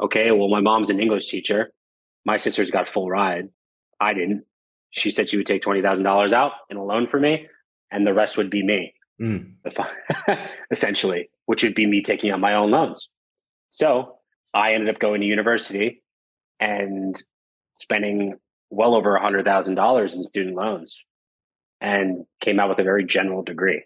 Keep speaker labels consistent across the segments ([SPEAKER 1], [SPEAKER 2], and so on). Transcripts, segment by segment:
[SPEAKER 1] Okay, well, my mom's an English teacher. My sister's got full ride. I didn't. She said she would take $20,000 out in a loan for me, and the rest would be me, mm. essentially, which would be me taking out my own loans. So I ended up going to university and spending well over $100,000 in student loans and came out with a very general degree.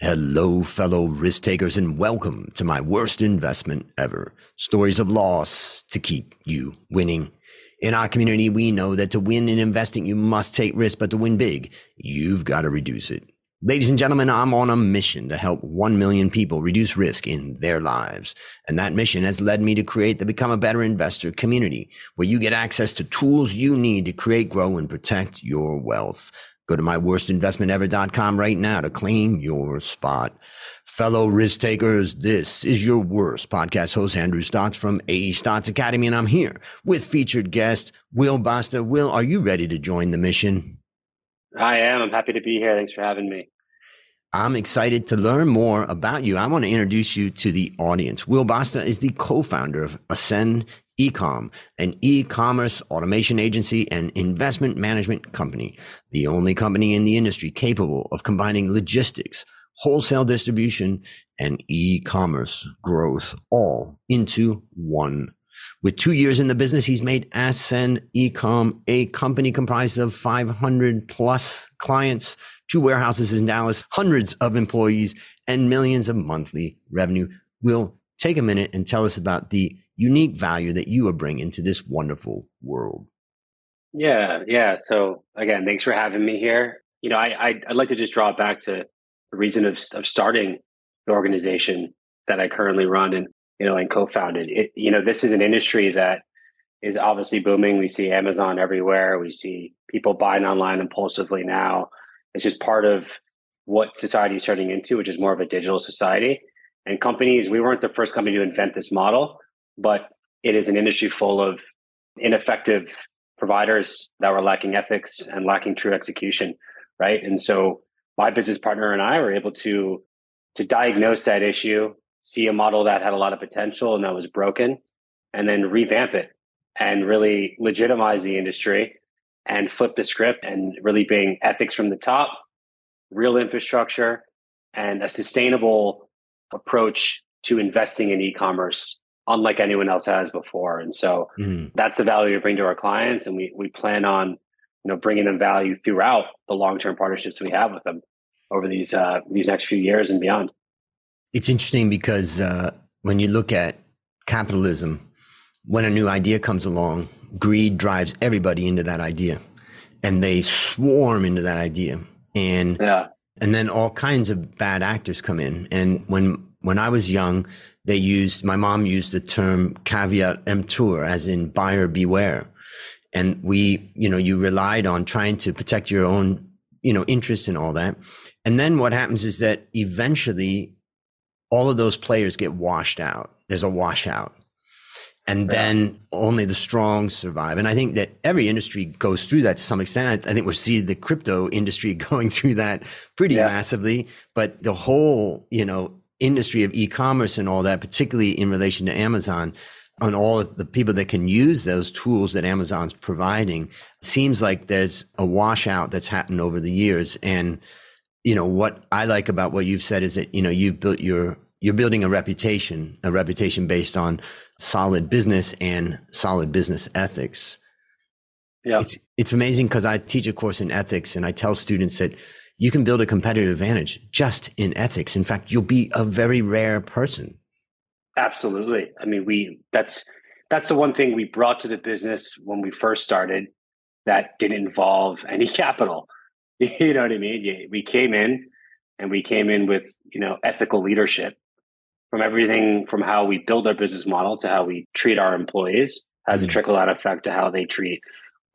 [SPEAKER 2] Hello, fellow risk takers, and welcome to my worst investment ever. Stories of loss to keep you winning. In our community, we know that to win in investing, you must take risk, but to win big, you've got to reduce it. Ladies and gentlemen, I'm on a mission to help 1 million people reduce risk in their lives. And that mission has led me to create the Become a Better Investor community where you get access to tools you need to create, grow, and protect your wealth. Go to myworstinvestmentever.com right now to claim your spot. Fellow risk takers, this is your worst podcast host, Andrew Stotz from AE Stotz Academy, and I'm here with featured guest Will Basta. Will, are you ready to join the mission?
[SPEAKER 1] I am. I'm happy to be here. Thanks for having me.
[SPEAKER 2] I'm excited to learn more about you. I want to introduce you to the audience. Will Basta is the co-founder of Ascend Ecom, an e-commerce automation agency and investment management company, the only company in the industry capable of combining logistics, wholesale distribution, and e-commerce growth all into one. With two years in the business, he's made Ascend Ecom a company comprised of 500 plus clients, two warehouses in Dallas, hundreds of employees, and millions of monthly revenue. We'll take a minute and tell us about the unique value that you are bringing to this wonderful world.
[SPEAKER 1] Yeah, yeah. So again, thanks for having me here. You know, I, I would like to just draw it back to the reason of of starting the organization that I currently run and you know and co-founded. It you know this is an industry that is obviously booming. We see Amazon everywhere. We see people buying online impulsively now. It's just part of what society is turning into, which is more of a digital society. And companies, we weren't the first company to invent this model, but it is an industry full of ineffective providers that were lacking ethics and lacking true execution right? And so my business partner and i were able to to diagnose that issue see a model that had a lot of potential and that was broken and then revamp it and really legitimize the industry and flip the script and really being ethics from the top real infrastructure and a sustainable approach to investing in e-commerce unlike anyone else has before. And so mm. that's the value we bring to our clients. And we, we plan on, you know, bringing them value throughout the long-term partnerships we have with them over these, uh, these next few years and beyond.
[SPEAKER 2] It's interesting because, uh, when you look at capitalism, when a new idea comes along, greed drives everybody into that idea and they swarm into that idea. And, yeah. and then all kinds of bad actors come in. And when, when I was young, they used, my mom used the term caveat emptor, as in buyer beware. And we, you know, you relied on trying to protect your own, you know, interests and all that. And then what happens is that eventually all of those players get washed out. There's a washout. And then only the strong survive. And I think that every industry goes through that to some extent. I, I think we're seeing the crypto industry going through that pretty yeah. massively. But the whole, you know, industry of e-commerce and all that, particularly in relation to Amazon, on all of the people that can use those tools that Amazon's providing, seems like there's a washout that's happened over the years. And, you know, what I like about what you've said is that, you know, you've built your, you're building a reputation, a reputation based on solid business and solid business ethics. Yeah. It's, it's amazing because I teach a course in ethics and I tell students that you can build a competitive advantage just in ethics. In fact, you'll be a very rare person.
[SPEAKER 1] Absolutely. I mean, we that's that's the one thing we brought to the business when we first started that didn't involve any capital. You know what I mean? We came in and we came in with, you know, ethical leadership from everything from how we build our business model to how we treat our employees has mm-hmm. a trickle out effect to how they treat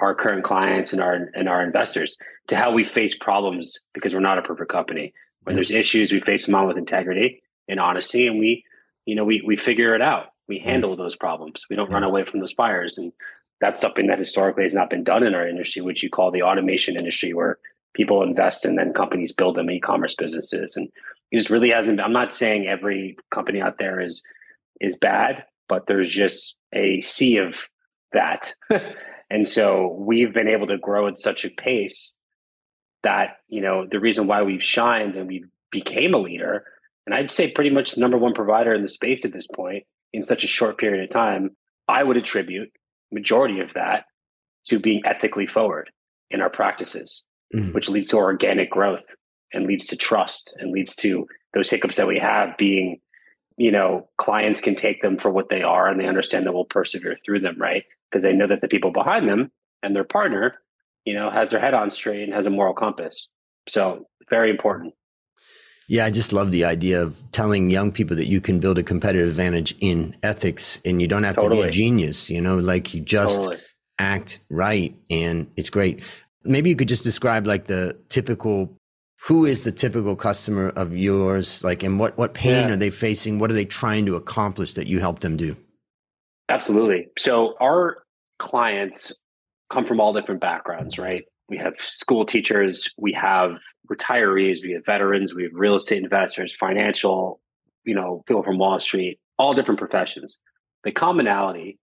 [SPEAKER 1] our current clients and our and our investors to how we face problems because we're not a perfect company. When there's issues, we face them on with integrity and honesty, and we, you know, we we figure it out. We handle those problems. We don't run away from those fires, and that's something that historically has not been done in our industry, which you call the automation industry, where people invest and then companies build them e-commerce businesses. And it just really hasn't. I'm not saying every company out there is is bad, but there's just a sea of that. and so we've been able to grow at such a pace that you know the reason why we've shined and we became a leader and i'd say pretty much the number one provider in the space at this point in such a short period of time i would attribute majority of that to being ethically forward in our practices mm. which leads to organic growth and leads to trust and leads to those hiccups that we have being you know clients can take them for what they are and they understand that we'll persevere through them right because they know that the people behind them and their partner you know, has their head on straight and has a moral compass. So very important.
[SPEAKER 2] Yeah, I just love the idea of telling young people that you can build a competitive advantage in ethics and you don't have totally. to be a genius, you know, like you just totally. act right and it's great. Maybe you could just describe like the typical who is the typical customer of yours like and what what pain yeah. are they facing? What are they trying to accomplish that you help them do?
[SPEAKER 1] Absolutely. So our clients come from all different backgrounds, right? We have school teachers, we have retirees, we have veterans, we have real estate investors, financial, you know, people from Wall Street, all different professions. The commonality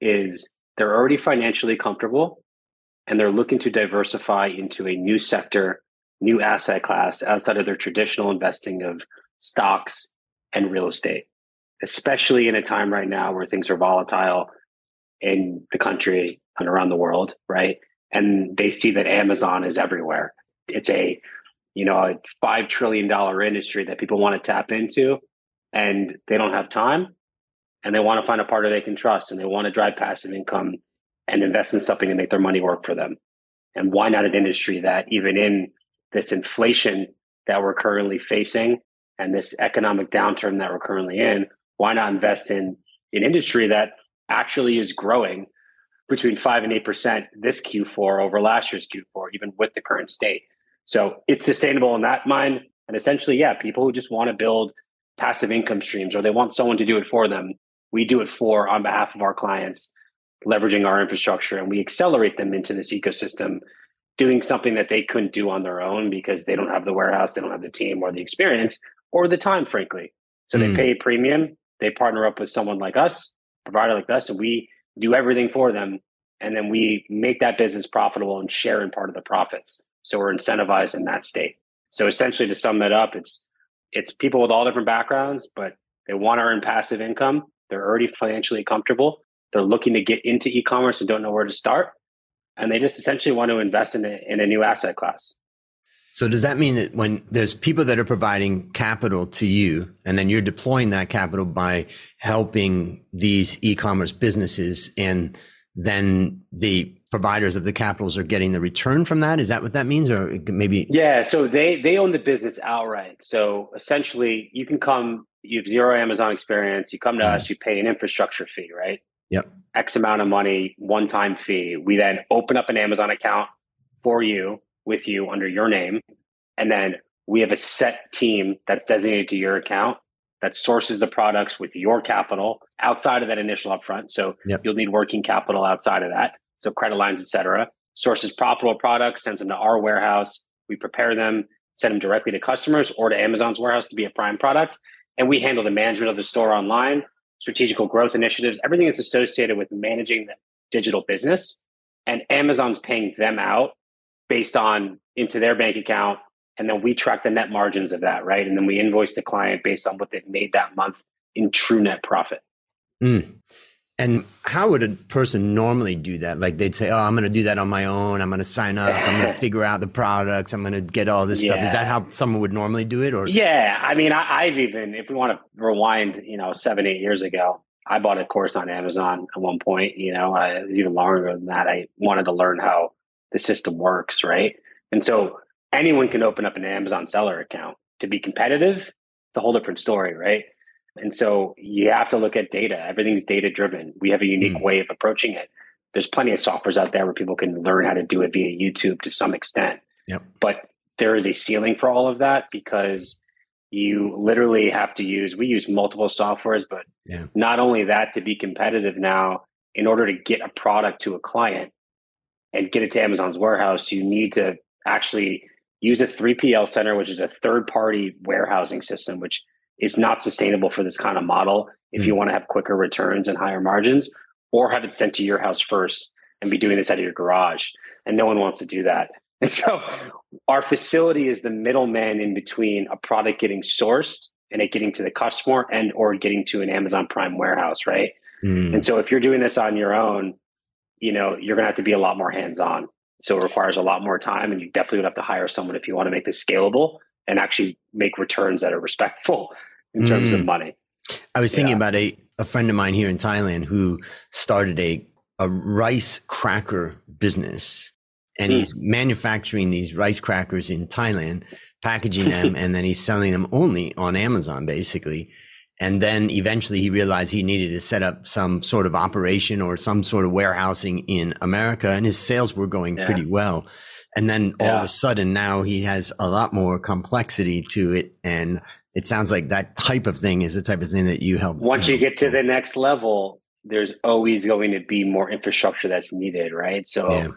[SPEAKER 1] is they're already financially comfortable and they're looking to diversify into a new sector, new asset class outside of their traditional investing of stocks and real estate, especially in a time right now where things are volatile in the country and around the world, right? And they see that Amazon is everywhere. It's a, you know, a five trillion dollar industry that people want to tap into, and they don't have time, and they want to find a partner they can trust, and they want to drive passive income and invest in something and make their money work for them. And why not an industry that, even in this inflation that we're currently facing and this economic downturn that we're currently in, why not invest in an industry that actually is growing between five and eight percent this Q4 over last year's Q4, even with the current state. So it's sustainable in that mind. And essentially, yeah, people who just want to build passive income streams or they want someone to do it for them, we do it for on behalf of our clients, leveraging our infrastructure, and we accelerate them into this ecosystem, doing something that they couldn't do on their own because they don't have the warehouse, they don't have the team or the experience or the time, frankly. So mm. they hmm. pay a premium, they partner up with someone like us, provider like us, and we do everything for them. And then we make that business profitable and share in part of the profits. So we're incentivized in that state. So essentially to sum that up, it's it's people with all different backgrounds, but they want to earn passive income. They're already financially comfortable. They're looking to get into e-commerce and don't know where to start. And they just essentially want to invest in a, in a new asset class.
[SPEAKER 2] So does that mean that when there's people that are providing capital to you and then you're deploying that capital by helping these e-commerce businesses and then the providers of the capitals are getting the return from that? Is that what that means? Or maybe
[SPEAKER 1] Yeah, so they they own the business outright. So essentially you can come, you have zero Amazon experience, you come to mm-hmm. us, you pay an infrastructure fee, right?
[SPEAKER 2] Yep.
[SPEAKER 1] X amount of money, one time fee. We then open up an Amazon account for you with you under your name. And then we have a set team that's designated to your account that sources the products with your capital outside of that initial upfront. So yep. you'll need working capital outside of that. So credit lines, et cetera. Sources profitable products, sends them to our warehouse. We prepare them, send them directly to customers or to Amazon's warehouse to be a prime product. And we handle the management of the store online, strategical growth initiatives, everything that's associated with managing the digital business. And Amazon's paying them out based on into their bank account and then we track the net margins of that right and then we invoice the client based on what they've made that month in true net profit
[SPEAKER 2] mm. and how would a person normally do that like they'd say oh i'm going to do that on my own i'm going to sign up i'm going to figure out the products i'm going to get all this yeah. stuff is that how someone would normally do it or
[SPEAKER 1] yeah i mean I, i've even if we want to rewind you know seven eight years ago I bought a course on Amazon at one point. You know, I, it was even longer than that. I wanted to learn how the system works, right? And so anyone can open up an Amazon seller account. To be competitive, it's a whole different story, right? And so you have to look at data. Everything's data driven. We have a unique mm. way of approaching it. There's plenty of softwares out there where people can learn how to do it via YouTube to some extent.
[SPEAKER 2] Yep.
[SPEAKER 1] But there is a ceiling for all of that because you literally have to use we use multiple softwares but yeah. not only that to be competitive now in order to get a product to a client and get it to Amazon's warehouse, you need to actually use a 3PL center, which is a third party warehousing system, which is not sustainable for this kind of model if you mm. want to have quicker returns and higher margins, or have it sent to your house first and be doing this out of your garage. And no one wants to do that. And so our facility is the middleman in between a product getting sourced and it getting to the customer and or getting to an Amazon Prime warehouse, right? Mm. And so if you're doing this on your own, you know, you're gonna have to be a lot more hands-on. So it requires a lot more time and you definitely would have to hire someone if you want to make this scalable and actually make returns that are respectful in mm. terms of mm. money.
[SPEAKER 2] I was thinking yeah. about a, a friend of mine here in Thailand who started a a rice cracker business and mm. he's manufacturing these rice crackers in Thailand, packaging them, and then he's selling them only on Amazon, basically. And then eventually he realized he needed to set up some sort of operation or some sort of warehousing in America, and his sales were going yeah. pretty well. And then all yeah. of a sudden now he has a lot more complexity to it. And it sounds like that type of thing is the type of thing that you help.
[SPEAKER 1] Once you get to the next level, there's always going to be more infrastructure that's needed, right? So yeah.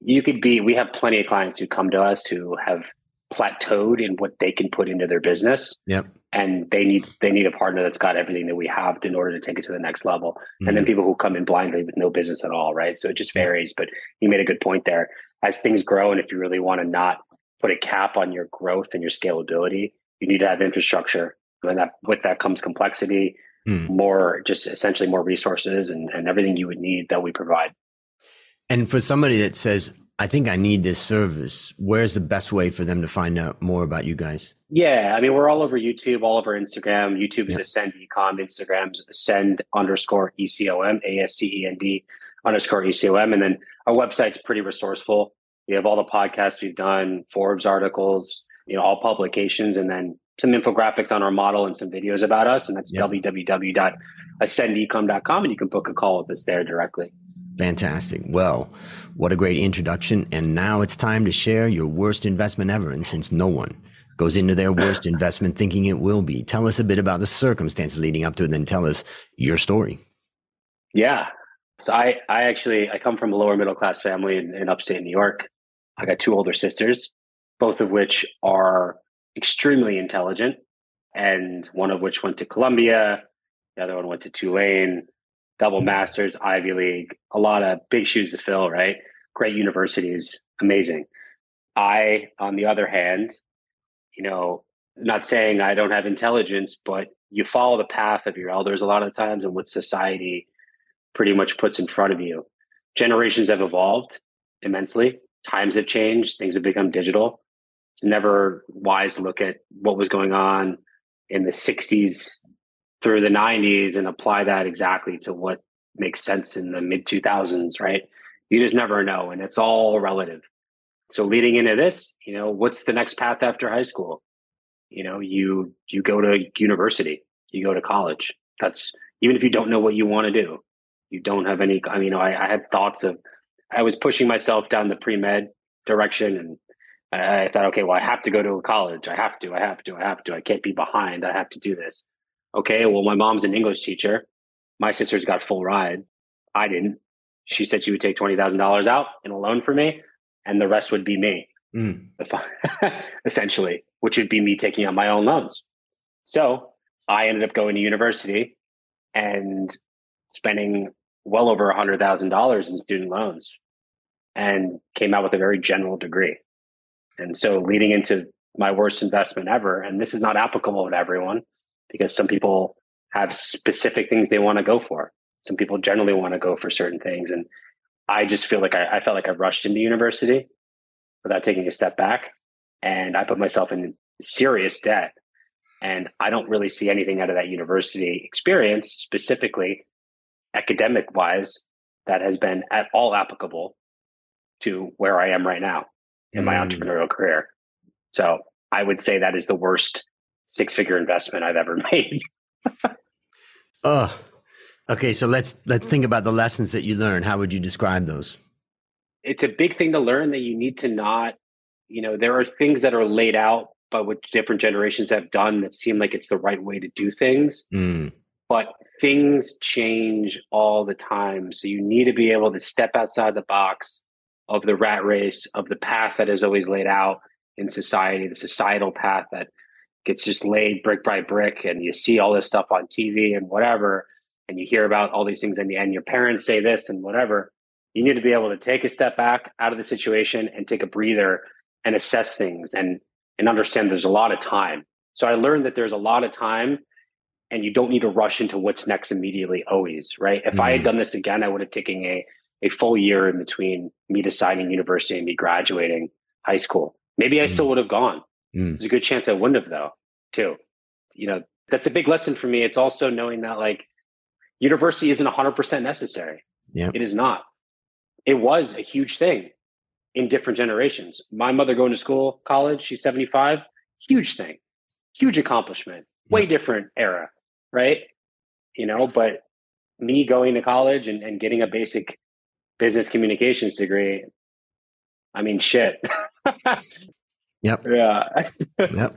[SPEAKER 1] you could be, we have plenty of clients who come to us who have plateaued in what they can put into their business.
[SPEAKER 2] Yep.
[SPEAKER 1] And they need they need a partner that's got everything that we have in order to take it to the next level. Mm-hmm. And then mm-hmm. people who come in blindly with no business at all, right? So it just varies. But you made a good point there. As things grow, and if you really want to not put a cap on your growth and your scalability, you need to have infrastructure. And that with that comes complexity, mm. more just essentially more resources and, and everything you would need that we provide.
[SPEAKER 2] And for somebody that says, I think I need this service, where's the best way for them to find out more about you guys?
[SPEAKER 1] Yeah, I mean, we're all over YouTube, all over Instagram. YouTube is yep. Ascend Ecom, Instagram's Ascend underscore ECOM, A S C E N D underscore ECOM. And then our website's pretty resourceful. We have all the podcasts we've done, Forbes articles, you know, all publications, and then some infographics on our model and some videos about us. And that's yep. www.ascendecom.com. And you can book a call with us there directly.
[SPEAKER 2] Fantastic. Well, what a great introduction. And now it's time to share your worst investment ever. And since no one goes into their worst investment thinking it will be, tell us a bit about the circumstances leading up to it, and then tell us your story.
[SPEAKER 1] Yeah. So I, I actually, I come from a lower middle class family in, in upstate New York. I got two older sisters, both of which are extremely intelligent, and one of which went to Columbia, the other one went to Tulane, double masters, Ivy League, a lot of big shoes to fill, right? Great universities, amazing. I, on the other hand, you know, not saying I don't have intelligence, but you follow the path of your elders a lot of times and what society pretty much puts in front of you. Generations have evolved immensely. Times have changed. Things have become digital. It's never wise to look at what was going on in the 60s through the 90s and apply that exactly to what makes sense in the mid 2000s, right? You just never know. And it's all relative. So leading into this, you know, what's the next path after high school? You know, you you go to university, you go to college. That's even if you don't know what you want to do, you don't have any. I mean, I, I had thoughts of, I was pushing myself down the pre med direction, and I thought, okay, well, I have to go to a college. I have to. I have to. I have to. I can't be behind. I have to do this. Okay, well, my mom's an English teacher. My sister's got full ride. I didn't. She said she would take twenty thousand dollars out in a loan for me, and the rest would be me, mm. essentially, which would be me taking out my own loans. So I ended up going to university and spending well over a hundred thousand dollars in student loans, and came out with a very general degree. And so, leading into my worst investment ever, and this is not applicable to everyone because some people have specific things they want to go for. Some people generally want to go for certain things. And I just feel like I, I felt like I rushed into university without taking a step back. And I put myself in serious debt. And I don't really see anything out of that university experience, specifically academic wise, that has been at all applicable to where I am right now in my mm. entrepreneurial career. So I would say that is the worst six figure investment I've ever made.
[SPEAKER 2] oh, okay. So let's let's think about the lessons that you learned. How would you describe those?
[SPEAKER 1] It's a big thing to learn that you need to not, you know, there are things that are laid out by what different generations have done that seem like it's the right way to do things. Mm. But things change all the time. So you need to be able to step outside the box of the rat race, of the path that is always laid out, in society, the societal path that gets just laid brick by brick, and you see all this stuff on TV and whatever, and you hear about all these things, and, and your parents say this and whatever. You need to be able to take a step back out of the situation and take a breather and assess things and and understand there's a lot of time. So I learned that there's a lot of time and you don't need to rush into what's next immediately always, right? If mm. I had mm. done this again, I would have taken a a full year in between me deciding university and me graduating high school. Maybe I mm. still would have gone. Mm. There's a good chance I wouldn't have though, too. You know, that's a big lesson for me. It's also knowing that like university isn't 100% necessary.
[SPEAKER 2] Yeah.
[SPEAKER 1] It is not. It was a huge thing in different generations. My mother going to school, college, she's 75, huge thing, huge accomplishment, way different era, right? You know, but me going to college and, and getting a basic business communications degree, I mean, shit.
[SPEAKER 2] yep.
[SPEAKER 1] Yeah.
[SPEAKER 2] yep.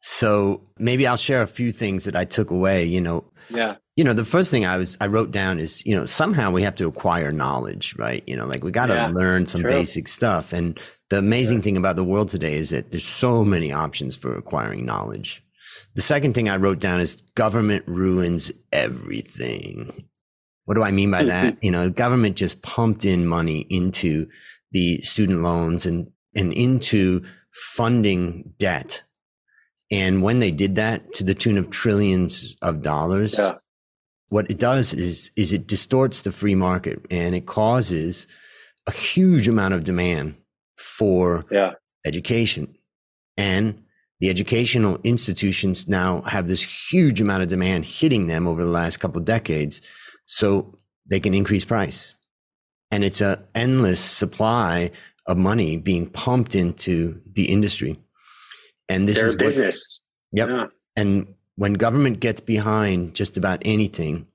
[SPEAKER 2] So maybe I'll share a few things that I took away, you know,
[SPEAKER 1] yeah.
[SPEAKER 2] You know, the first thing I was I wrote down is, you know, somehow we have to acquire knowledge, right? You know, like we got to yeah, learn some true. basic stuff. And the amazing thing about the world today is that there's so many options for acquiring knowledge. The second thing I wrote down is government ruins everything. What do I mean by that? you know, government just pumped in money into the student loans and and into funding debt and when they did that to the tune of trillions of dollars, yeah. what it does is is it distorts the free market and it causes a huge amount of demand for
[SPEAKER 1] yeah.
[SPEAKER 2] education. And the educational institutions now have this huge amount of demand hitting them over the last couple of decades. So they can increase price. And it's an endless supply of money being pumped into the industry. And this
[SPEAKER 1] Their
[SPEAKER 2] is
[SPEAKER 1] business.
[SPEAKER 2] What, yep. Yeah. And when government gets behind just about anything,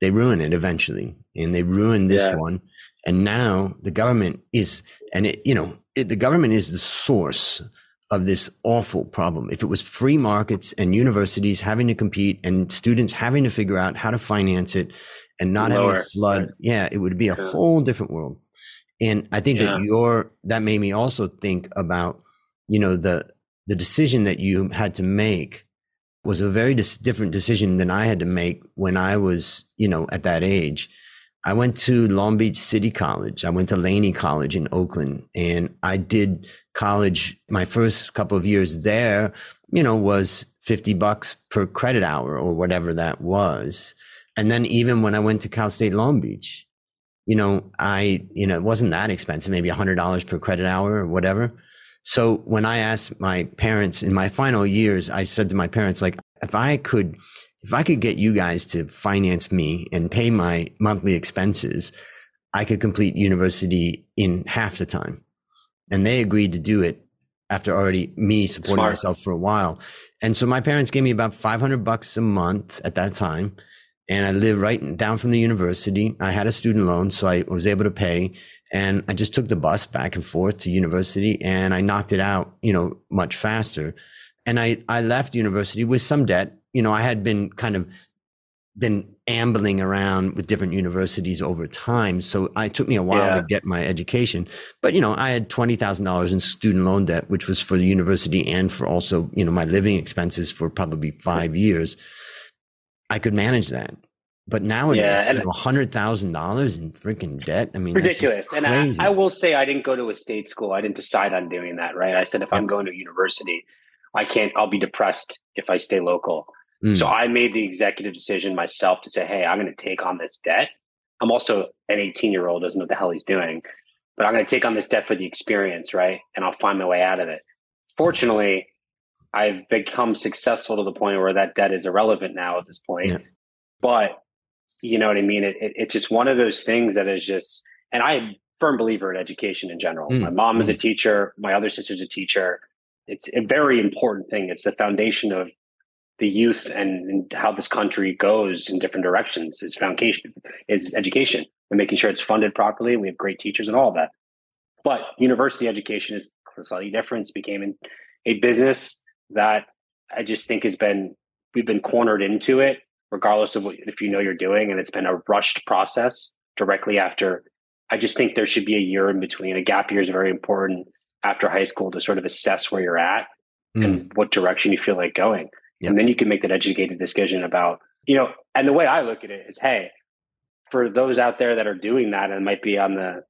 [SPEAKER 2] they ruin it eventually. And they ruin this yeah. one. And now the government is, and it, you know, it, the government is the source of this awful problem. If it was free markets and universities having to compete and students having to figure out how to finance it and not Lower, having a flood, right. yeah, it would be a yeah. whole different world. And I think yeah. that your that made me also think about, you know, the the decision that you had to make was a very dis- different decision than I had to make when I was, you know, at that age. I went to Long Beach City College. I went to Laney College in Oakland and I did college. My first couple of years there, you know, was 50 bucks per credit hour or whatever that was. And then even when I went to Cal State Long Beach, you know, I, you know, it wasn't that expensive, maybe a hundred dollars per credit hour or whatever. So when I asked my parents in my final years, I said to my parents, like, if I could, if I could get you guys to finance me and pay my monthly expenses, I could complete university in half the time. And they agreed to do it after already me supporting Smart. myself for a while. And so my parents gave me about 500 bucks a month at that time. And I lived right down from the university. I had a student loan, so I was able to pay and I just took the bus back and forth to university and I knocked it out, you know, much faster. And I, I left university with some debt. You know, I had been kind of been ambling around with different universities over time. So it took me a while yeah. to get my education. But, you know, I had $20,000 in student loan debt, which was for the university and for also, you know, my living expenses for probably five years. I could manage that. But nowadays, yeah, you know, hundred thousand dollars in freaking debt. I mean,
[SPEAKER 1] ridiculous. And I, I, will say, I didn't go to a state school. I didn't decide on doing that. Right. I said, if I'm going to university, I can't. I'll be depressed if I stay local. Mm. So I made the executive decision myself to say, hey, I'm going to take on this debt. I'm also an 18 year old, doesn't know what the hell he's doing, but I'm going to take on this debt for the experience, right? And I'll find my way out of it. Fortunately, I've become successful to the point where that debt is irrelevant now at this point. Yeah. But you know what I mean? It, it, it's just one of those things that is just, and I'm a firm believer in education in general. Mm. My mom is a mm. teacher. My other sister's a teacher. It's a very important thing. It's the foundation of the youth and, and how this country goes in different directions is foundation is education and making sure it's funded properly. We have great teachers and all that. But university education is slightly different. It's became a business that I just think has been we've been cornered into it regardless of what if you know you're doing and it's been a rushed process directly after i just think there should be a year in between a gap year is very important after high school to sort of assess where you're at
[SPEAKER 2] Mm.
[SPEAKER 1] and what direction you feel like going.
[SPEAKER 2] Yep.
[SPEAKER 1] And then you can make that educated decision about, you know, and the way I look at it is, hey, for those out there that are doing that and might be on the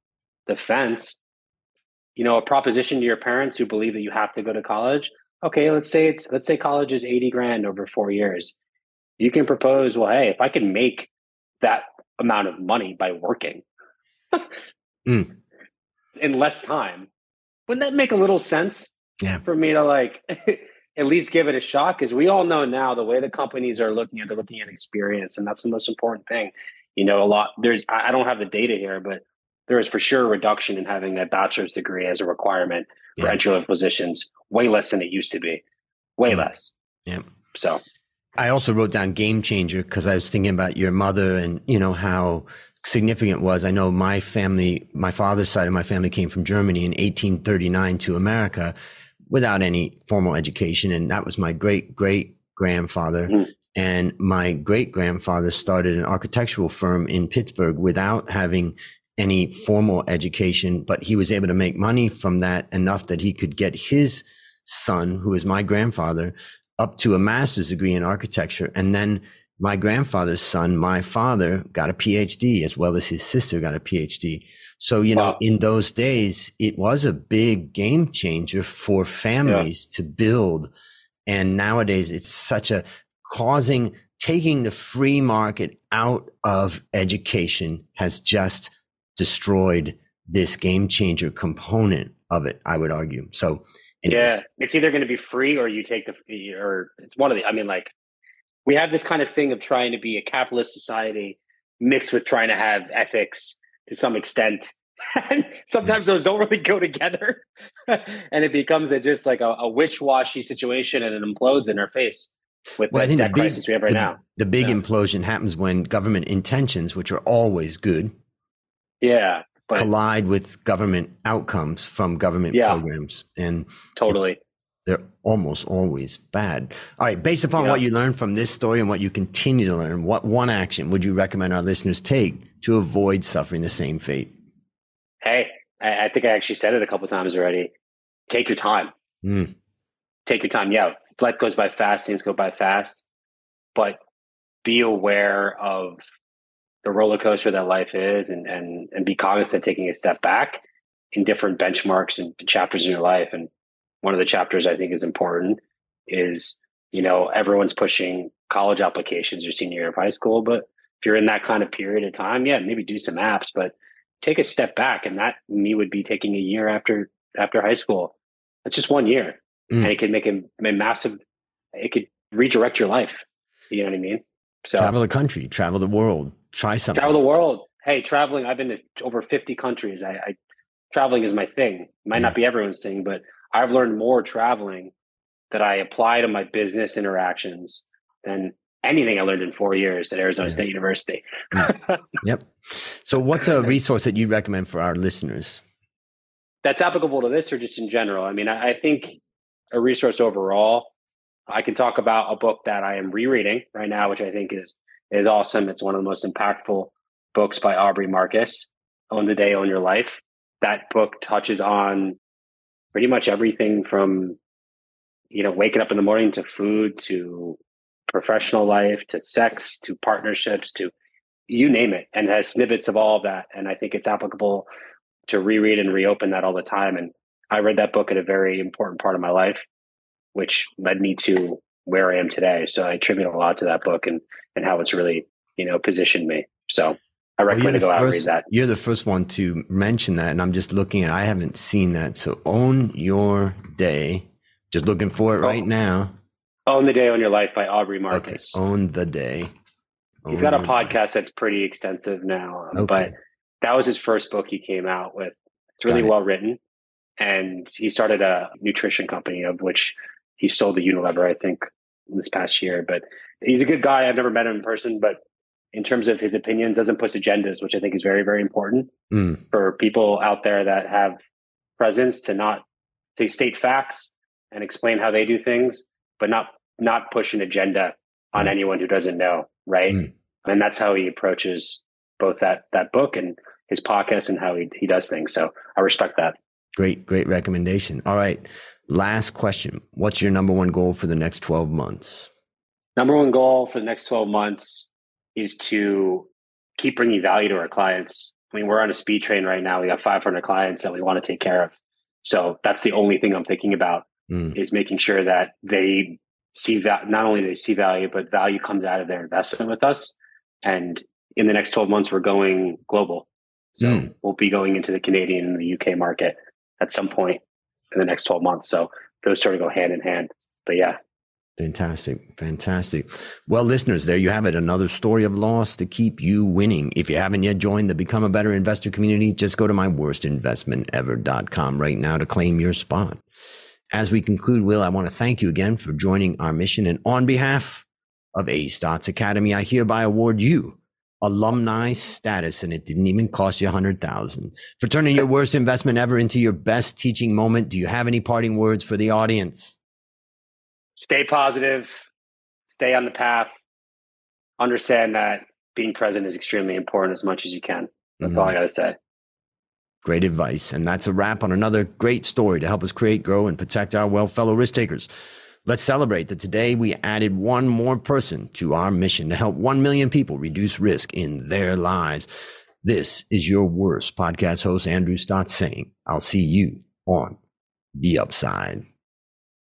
[SPEAKER 1] the fence, you know, a proposition to your parents who believe that you have to go to college. Okay, let's say it's let's say college is 80 grand over four years. You can propose, well, hey, if I can make that amount of money by working
[SPEAKER 2] Mm.
[SPEAKER 1] in less time, wouldn't that make a little sense?
[SPEAKER 2] Yeah.
[SPEAKER 1] For me to like at least give it a shot because we all know now the way the companies are looking at they're looking at experience and that's the most important thing. You know, a lot there's I I don't have the data here, but there is for sure a reduction in having a bachelor's degree as a requirement for entry level positions, way less than it used to be. Way
[SPEAKER 2] Mm.
[SPEAKER 1] less.
[SPEAKER 2] Yeah.
[SPEAKER 1] So
[SPEAKER 2] I also wrote down game changer because I was thinking about your mother and you know how significant it was. I know my family, my father's side of my family came from Germany in 1839 to America without any formal education, and that was my great great grandfather.
[SPEAKER 1] Mhm.
[SPEAKER 2] And my great grandfather started an architectural firm in Pittsburgh without having any formal education, but he was able to make money from that enough that he could get his son, who is my grandfather, up to a master's degree in architecture. And then my grandfather's son, my father, got a PhD as well as his sister got a PhD. So, you know,
[SPEAKER 1] Wow.
[SPEAKER 2] in those days, it was a big game changer for families to build. And nowadays, it's such a causing, taking the free market out of education has just destroyed this game changer component of it, I would argue. So,
[SPEAKER 1] Yeah, it's either going to be free or you take the or it's one of the. I mean, like we have this kind of thing of trying to be a capitalist society mixed with trying to have ethics to some extent, and sometimes those don't really go together, and it becomes a, just like a, a wish-washy situation, and it implodes in our face with
[SPEAKER 2] Well, I
[SPEAKER 1] the
[SPEAKER 2] think the big-
[SPEAKER 1] crisis we have right
[SPEAKER 2] the-
[SPEAKER 1] now.
[SPEAKER 2] The big
[SPEAKER 1] Yeah.
[SPEAKER 2] implosion happens when government intentions, which are always good,
[SPEAKER 1] Yeah, but
[SPEAKER 2] collide with government outcomes from government
[SPEAKER 1] Yeah.
[SPEAKER 2] programs. And
[SPEAKER 1] totally.
[SPEAKER 2] they're almost always bad. All right, based upon
[SPEAKER 1] Yeah.
[SPEAKER 2] what you learned from this story and what you continue to learn, what one action would you recommend our listeners take to avoid suffering the same fate?
[SPEAKER 1] Hey, I, I think I actually said it a couple times already. Take your time.
[SPEAKER 2] Mm,
[SPEAKER 1] take your time. Yeah, life goes by fast, things go by fast, but be aware of the roller coaster that life is and and and be cognizant of taking a step back in different benchmarks and chapters in your life. And one of the chapters I think is important is, you know, everyone's pushing college applications your senior year of high school, but if you're in that kind of period of time, yeah, maybe do some apps, but take a step back. And that me would be taking a year after after high school. That's just one year
[SPEAKER 2] Mm.
[SPEAKER 1] and it could make a, a massive it could redirect your life you know what i mean so
[SPEAKER 2] travel the country, travel the world, try something.
[SPEAKER 1] travel the world hey traveling i've been to over 50 countries i, I traveling is my thing might not be everyone's thing but i've learned more traveling that i apply to my business interactions than anything i learned in four years at arizona
[SPEAKER 2] Yeah.
[SPEAKER 1] state university
[SPEAKER 2] Yep. So, what's a resource that you recommend for our listeners?
[SPEAKER 1] that's applicable to this or just in general i mean i, I think a resource overall i can talk about a book that i am rereading right now which i think is is awesome. It's one of the most impactful books by aubrey marcus own the day own your life. That book touches on pretty much everything from you know waking up in the morning to food to professional life to sex to partnerships to you name it and has snippets of all of that. And i think it's applicable to reread and reopen that all the time. And I read that book at a very important part of my life, which led me to where I am today. So I attribute a lot to that book and and how it's really you know positioned me. So I
[SPEAKER 2] Well,
[SPEAKER 1] recommend to go out and read that.
[SPEAKER 2] you're the first one to mention that, and I'm just looking at. I haven't seen that. So, own your day. Just looking for it
[SPEAKER 1] Oh,
[SPEAKER 2] right now.
[SPEAKER 1] Own the Day Own Your Life by Aubrey
[SPEAKER 2] Okay,
[SPEAKER 1] Marcus.
[SPEAKER 2] own the day.
[SPEAKER 1] He's got a podcast that's pretty extensive now, um,
[SPEAKER 2] Okay.
[SPEAKER 1] but that was his first book he came out with. It's really
[SPEAKER 2] it.
[SPEAKER 1] well written, and he started a nutrition company of which he sold to Unilever, I think, this past year. But he's a good guy. I've never met him in person, but in terms of his opinions, doesn't push agendas, which I think is very, very important
[SPEAKER 2] Mm,
[SPEAKER 1] for people out there that have presence to not to state facts and explain how they do things, but not not push an agenda on
[SPEAKER 2] Right.
[SPEAKER 1] anyone who doesn't know, right?
[SPEAKER 2] Mm.
[SPEAKER 1] And that's how he approaches both that that book and his podcast and how he, he does things. So I respect that.
[SPEAKER 2] Great, great recommendation. All right. Last question. What's your number one goal for the next 12 months?
[SPEAKER 1] Number one goal for the next 12 months is to keep bringing value to our clients. I mean, we're on a speed train right now. We got 500 clients that we want to take care of. So that's the only thing I'm thinking about mm. is making sure that they see that not only do they see value, but value comes out of their investment with us. And in the next 12 months, we're going global. So mm. we'll be going into the Canadian and the UK market at some point in the next 12 months. So those sort of go hand in hand. But yeah.
[SPEAKER 2] Fantastic. Fantastic. Well, listeners, there you have it. Another story of loss to keep you winning. If you haven't yet joined the Become a Better Investor community, just go to myworstinvestmentever.com right now to claim your spot. As we conclude, Will, I want to thank you again for joining our mission. And on behalf of A Stotz Academy, I hereby award you alumni status and it didn't even cost you a hundred thousand for turning your worst investment ever into your best teaching moment. Do you have any parting words for the audience?
[SPEAKER 1] Stay positive, stay on the path, understand that being present is extremely important as much as you can. That's mm-hmm. all I gotta say.
[SPEAKER 2] Great advice. And that's a wrap on another great story to help us create, grow, and protect our well fellow risk takers. Let's celebrate that today we added one more person to our mission to help 1 million people reduce risk in their lives. This is your worst podcast host, Andrew Stotz, saying, I'll see you on the upside.